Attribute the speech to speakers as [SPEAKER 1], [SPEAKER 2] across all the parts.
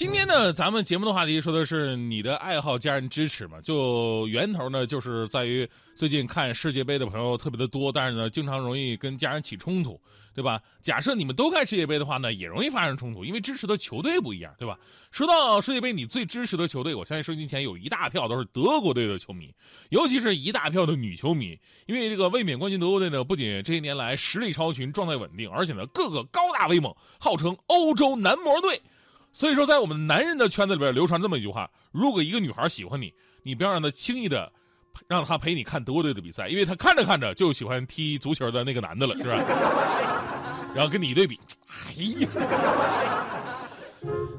[SPEAKER 1] 今天呢，咱们节目的话题说的是你的爱好，家人支持嘛？就源头呢，就是在于最近看世界杯的朋友特别的多，但是呢，经常容易跟家人起冲突，对吧？假设你们都看世界杯的话呢，也容易发生冲突，因为支持的球队不一样，对吧？说到世界杯，你最支持的球队，我相信收音机前有一大票都是德国队的球迷，尤其是一大票的女球迷，因为这个卫冕冠军德国队呢，不仅这些年来实力超群、状态稳定，而且呢，个个高大威猛，号称欧洲男模队。所以说，在我们男人的圈子里边流传这么一句话：如果一个女孩喜欢你，你不要让她轻易的让她陪你看德国队的比赛，因为她看着看着就喜欢踢足球的那个男的了，是吧？然后跟你一对比，哎呀，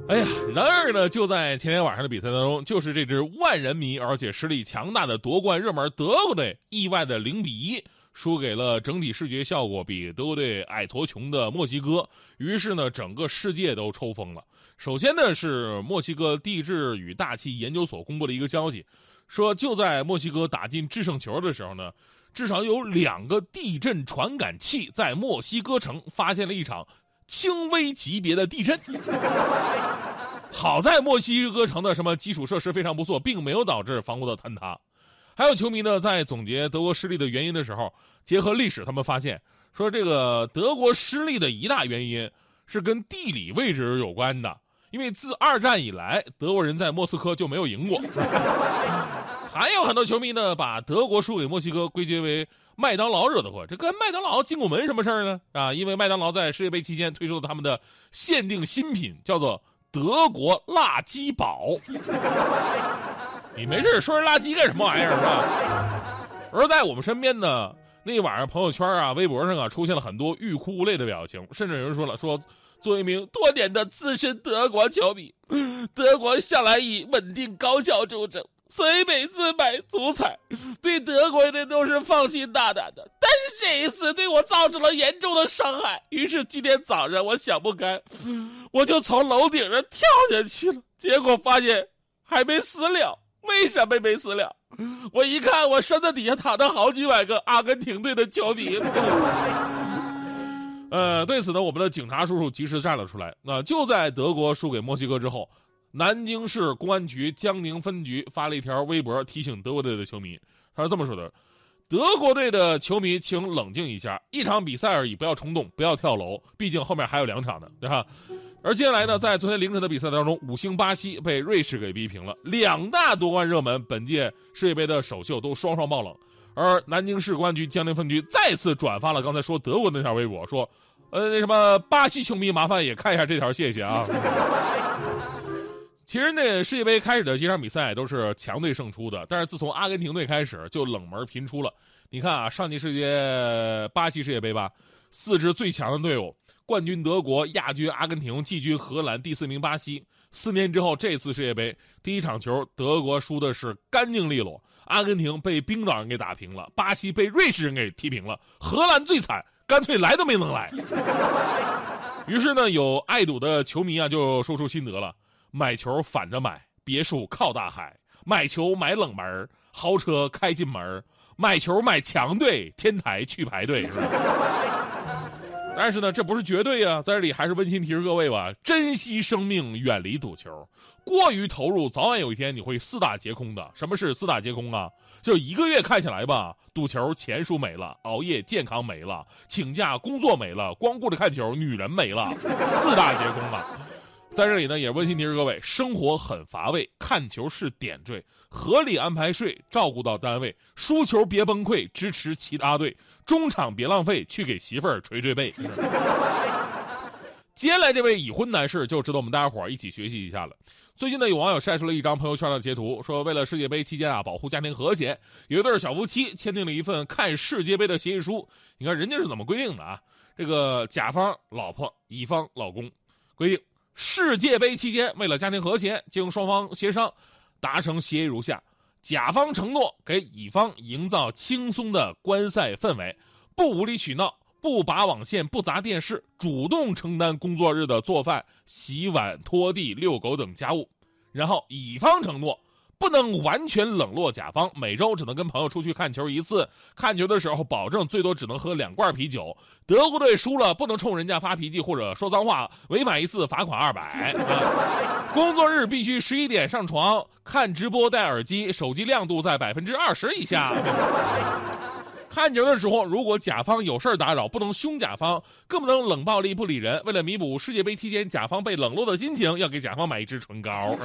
[SPEAKER 1] 哎呀！然而呢，就在前天晚上的比赛当中，就是这支万人迷而且实力强大的夺冠热门德国队，意外的零比一。输给了整体视觉效果比德国队矮矬穷的墨西哥，于是呢，整个世界都抽风了。首先呢，是墨西哥地质与大气研究所公布了一个消息，说就在墨西哥打进制胜球的时候呢，至少有两个地震传感器在墨西哥城发现了一场轻微级别的地震。好在墨西哥城的什么基础设施非常不错，并没有导致房屋的坍塌。还有球迷呢，在总结德国失利的原因的时候，结合历史，他们发现说，这个德国失利的一大原因是跟地理位置有关的。因为自二战以来，德国人在莫斯科就没有赢过。还有很多球迷呢，把德国输给墨西哥归结为麦当劳惹的祸。这跟麦当劳进过门什么事儿呢？啊，因为麦当劳在世界杯期间推出了他们的限定新品，叫做德国辣鸡堡。你没事说人垃圾干什么玩意儿是吧？而在我们身边呢，那晚上朋友圈啊、微博上啊，出现了很多欲哭无泪的表情，甚至有人说了：“说作为一名多年的资深德国球迷，德国向来以稳定高效著称，所以每次买足彩，对德国队都是放心大胆的。但是这一次对我造成了严重的伤害，于是今天早上我想不开，我就从楼顶上跳下去了，结果发现还没死了。”为什么没死了？我一看，我身子底下躺着好几百个阿根廷队的球迷。呃，对此呢，我们的警察叔叔及时站了出来。那就在德国输给墨西哥之后，南京市公安局江宁分局发了一条微博提醒德国队的球迷，他是这么说的：“德国队的球迷，请冷静一下，一场比赛而已，不要冲动，不要跳楼，毕竟后面还有两场呢，对吧？”而接下来呢，在昨天凌晨的比赛当中，五星巴西被瑞士给逼平了。两大夺冠热门，本届世界杯的首秀都双双爆冷。而南京市公安局江宁分局再次转发了刚才说德国那条微博，说：“呃，那什么巴西球迷，麻烦也看一下这条，谢谢啊。”其实那世界杯开始的几场比赛都是强队胜出的，但是自从阿根廷队开始就冷门频出了。你看啊，上届世界巴西世界杯吧。四支最强的队伍，冠军德国、亚军阿根廷、季军荷兰、第四名巴西。四年之后，这次世界杯第一场球，德国输的是干净利落，阿根廷被冰岛人给打平了，巴西被瑞士人给踢平了，荷兰最惨，干脆来都没能来。于是呢，有爱赌的球迷啊，就说出心得了：买球反着买，别墅靠大海；买球买冷门，豪车开进门；买球买强队，天台去排队。但是呢，这不是绝对呀，在这里还是温馨提示各位吧：珍惜生命，远离赌球。过于投入，早晚有一天你会四大皆空的。什么是四大皆空啊？就一个月看起来吧，赌球钱输没了，熬夜健康没了，请假工作没了，光顾着看球女人没了，四大皆空啊！在这里呢，也温馨提示各位：生活很乏味，看球是点缀，合理安排睡，照顾到单位，输球别崩溃，支持其他队，中场别浪费，去给媳妇儿捶捶背。接下来这位已婚男士就值得我们大家伙儿一起学习一下了。最近呢，有网友晒出了一张朋友圈的截图，说为了世界杯期间啊，保护家庭和谐，有一对小夫妻签订了一份看世界杯的协议书。你看人家是怎么规定的啊？这个甲方老婆，乙方老公，规定。世界杯期间，为了家庭和谐，经双方协商，达成协议如下：甲方承诺给乙方营造轻松的观赛氛围，不无理取闹，不拔网线，不砸电视，主动承担工作日的做饭、洗碗、拖地、遛狗等家务。然后乙方承诺。不能完全冷落甲方，每周只能跟朋友出去看球一次。看球的时候，保证最多只能喝两罐啤酒。德国队输了，不能冲人家发脾气或者说脏话，违反一次罚款二百。工作日必须十一点上床，看直播戴耳机，手机亮度在百分之二十以下。看球的时候，如果甲方有事打扰，不能凶甲方，更不能冷暴力不理人。为了弥补世界杯期间甲方被冷落的心情，要给甲方买一支唇膏。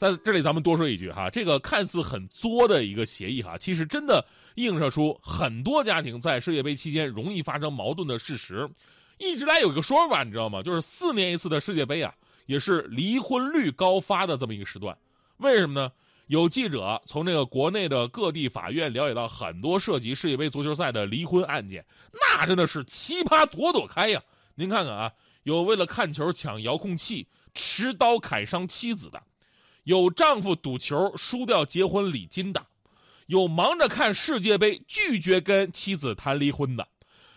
[SPEAKER 1] 在这里，咱们多说一句哈，这个看似很作的一个协议哈，其实真的映射出很多家庭在世界杯期间容易发生矛盾的事实。一直来有一个说法，你知道吗？就是四年一次的世界杯啊，也是离婚率高发的这么一个时段。为什么呢？有记者从这个国内的各地法院了解到很多涉及世界杯足球赛的离婚案件，那真的是奇葩朵朵开呀！您看看啊，有为了看球抢遥控器持刀砍伤妻子的。有丈夫赌球输掉结婚礼金的，有忙着看世界杯拒绝跟妻子谈离婚的，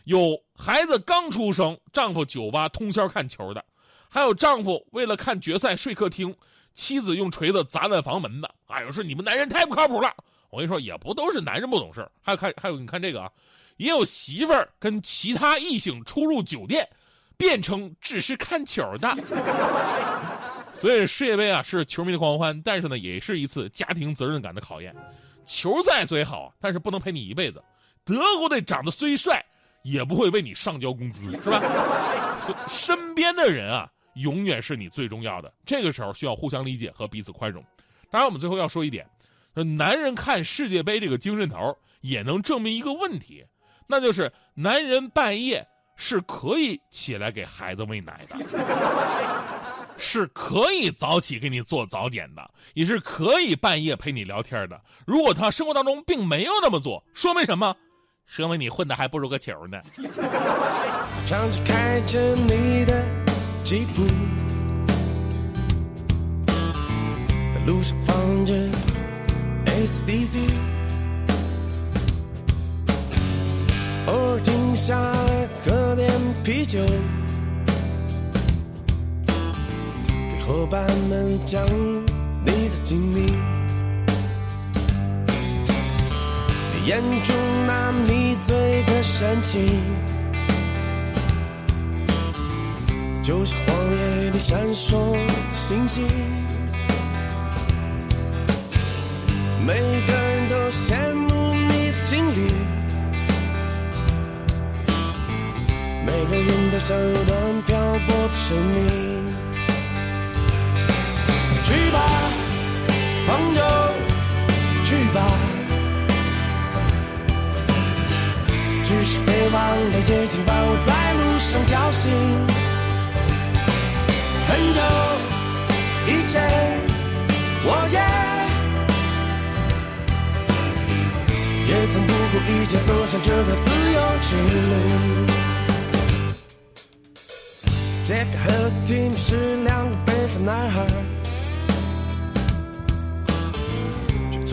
[SPEAKER 1] 有孩子刚出生丈夫酒吧通宵看球的，还有丈夫为了看决赛睡客厅，妻子用锤子砸烂房门的。哎呦，说你们男人太不靠谱了！我跟你说，也不都是男人不懂事还有看，还有你看这个啊，也有媳妇儿跟其他异性出入酒店，变成只是看球的。所以世界杯啊是球迷的狂欢，但是呢也是一次家庭责任感的考验。球赛虽好，但是不能陪你一辈子。德国队长得虽帅，也不会为你上交工资，是吧？所身边的人啊，永远是你最重要的。这个时候需要互相理解和彼此宽容。当然，我们最后要说一点：男人看世界杯这个精神头，也能证明一个问题，那就是男人半夜是可以起来给孩子喂奶的。是可以早起给你做早点的，也是可以半夜陪你聊天的。如果他生活当中并没有那么做，说明什么？说明你混的还不如个球呢。
[SPEAKER 2] 唱着开着你的吉普，在路上放着 SDC，偶尔停下来喝点啤酒。伙伴们讲你的经历，眼中那迷醉的神情，就像荒野里闪烁的星星。每个人都羡慕你的经历，每个人都想有段漂泊的生命。去吧，朋友，去吧。只是别忘了夜景把我在路上叫醒。很久以前，我也也曾不顾一切走上这条自由之路。杰克和蒂姆是两个北方男孩。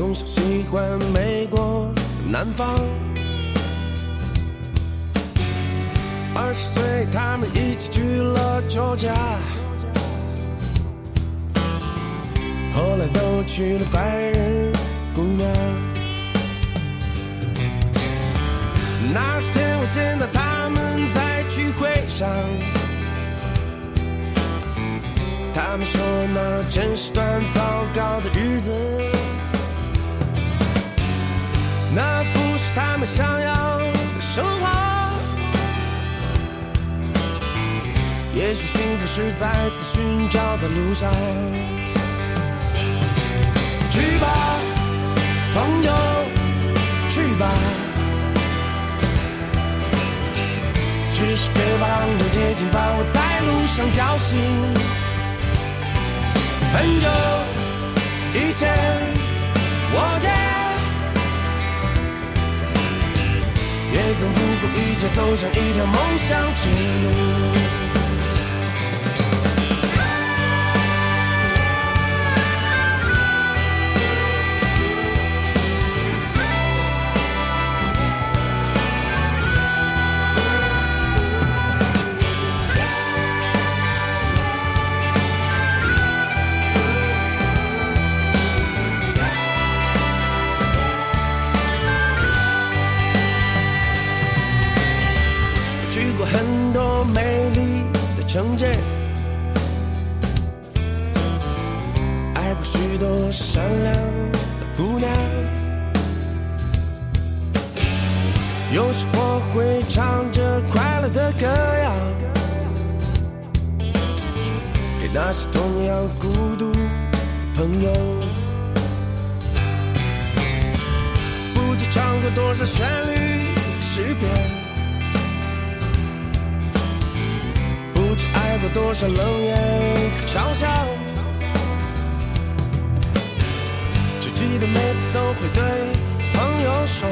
[SPEAKER 2] 从小喜欢美国南方，二十岁他们一起去了旧家，后来都去了白人姑娘。那天我见到他们在聚会上，他们说那真是段糟糕的日子。那不是他们想要的生活。也许幸福是再次寻找在路上。去吧，朋友，去吧。只是别忘了夜景把我在路上叫醒。很久以前，我见。也曾不顾一切走向一条梦想之路。城镇，爱过许多善良的姑娘。有时我会唱着快乐的歌谣，给那些同样孤独的朋友。不知唱过多少旋律和诗篇。过多少冷眼和嘲笑，只记得每次都会对朋友说：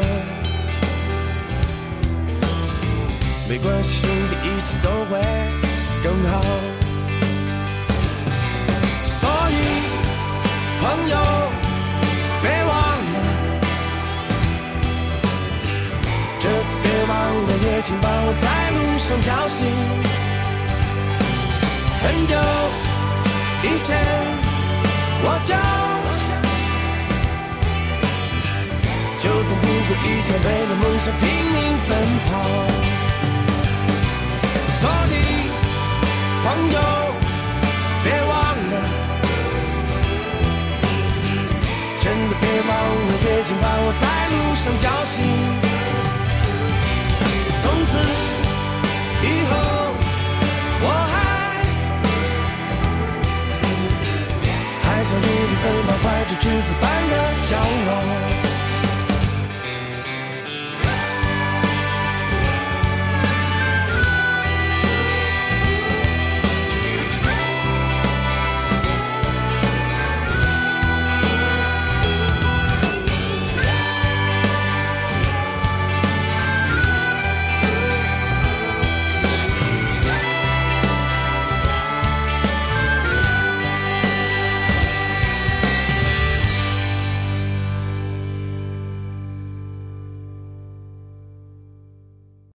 [SPEAKER 2] 没关系，兄弟，一切都会更好。所以，朋友，别忘了，这次别忘了，也请帮我在路上叫醒。很久以前，我就就曾不顾一切为了梦想拼命奔跑。所以，朋友，别忘了，真的别忘了，最近把我在路上叫醒。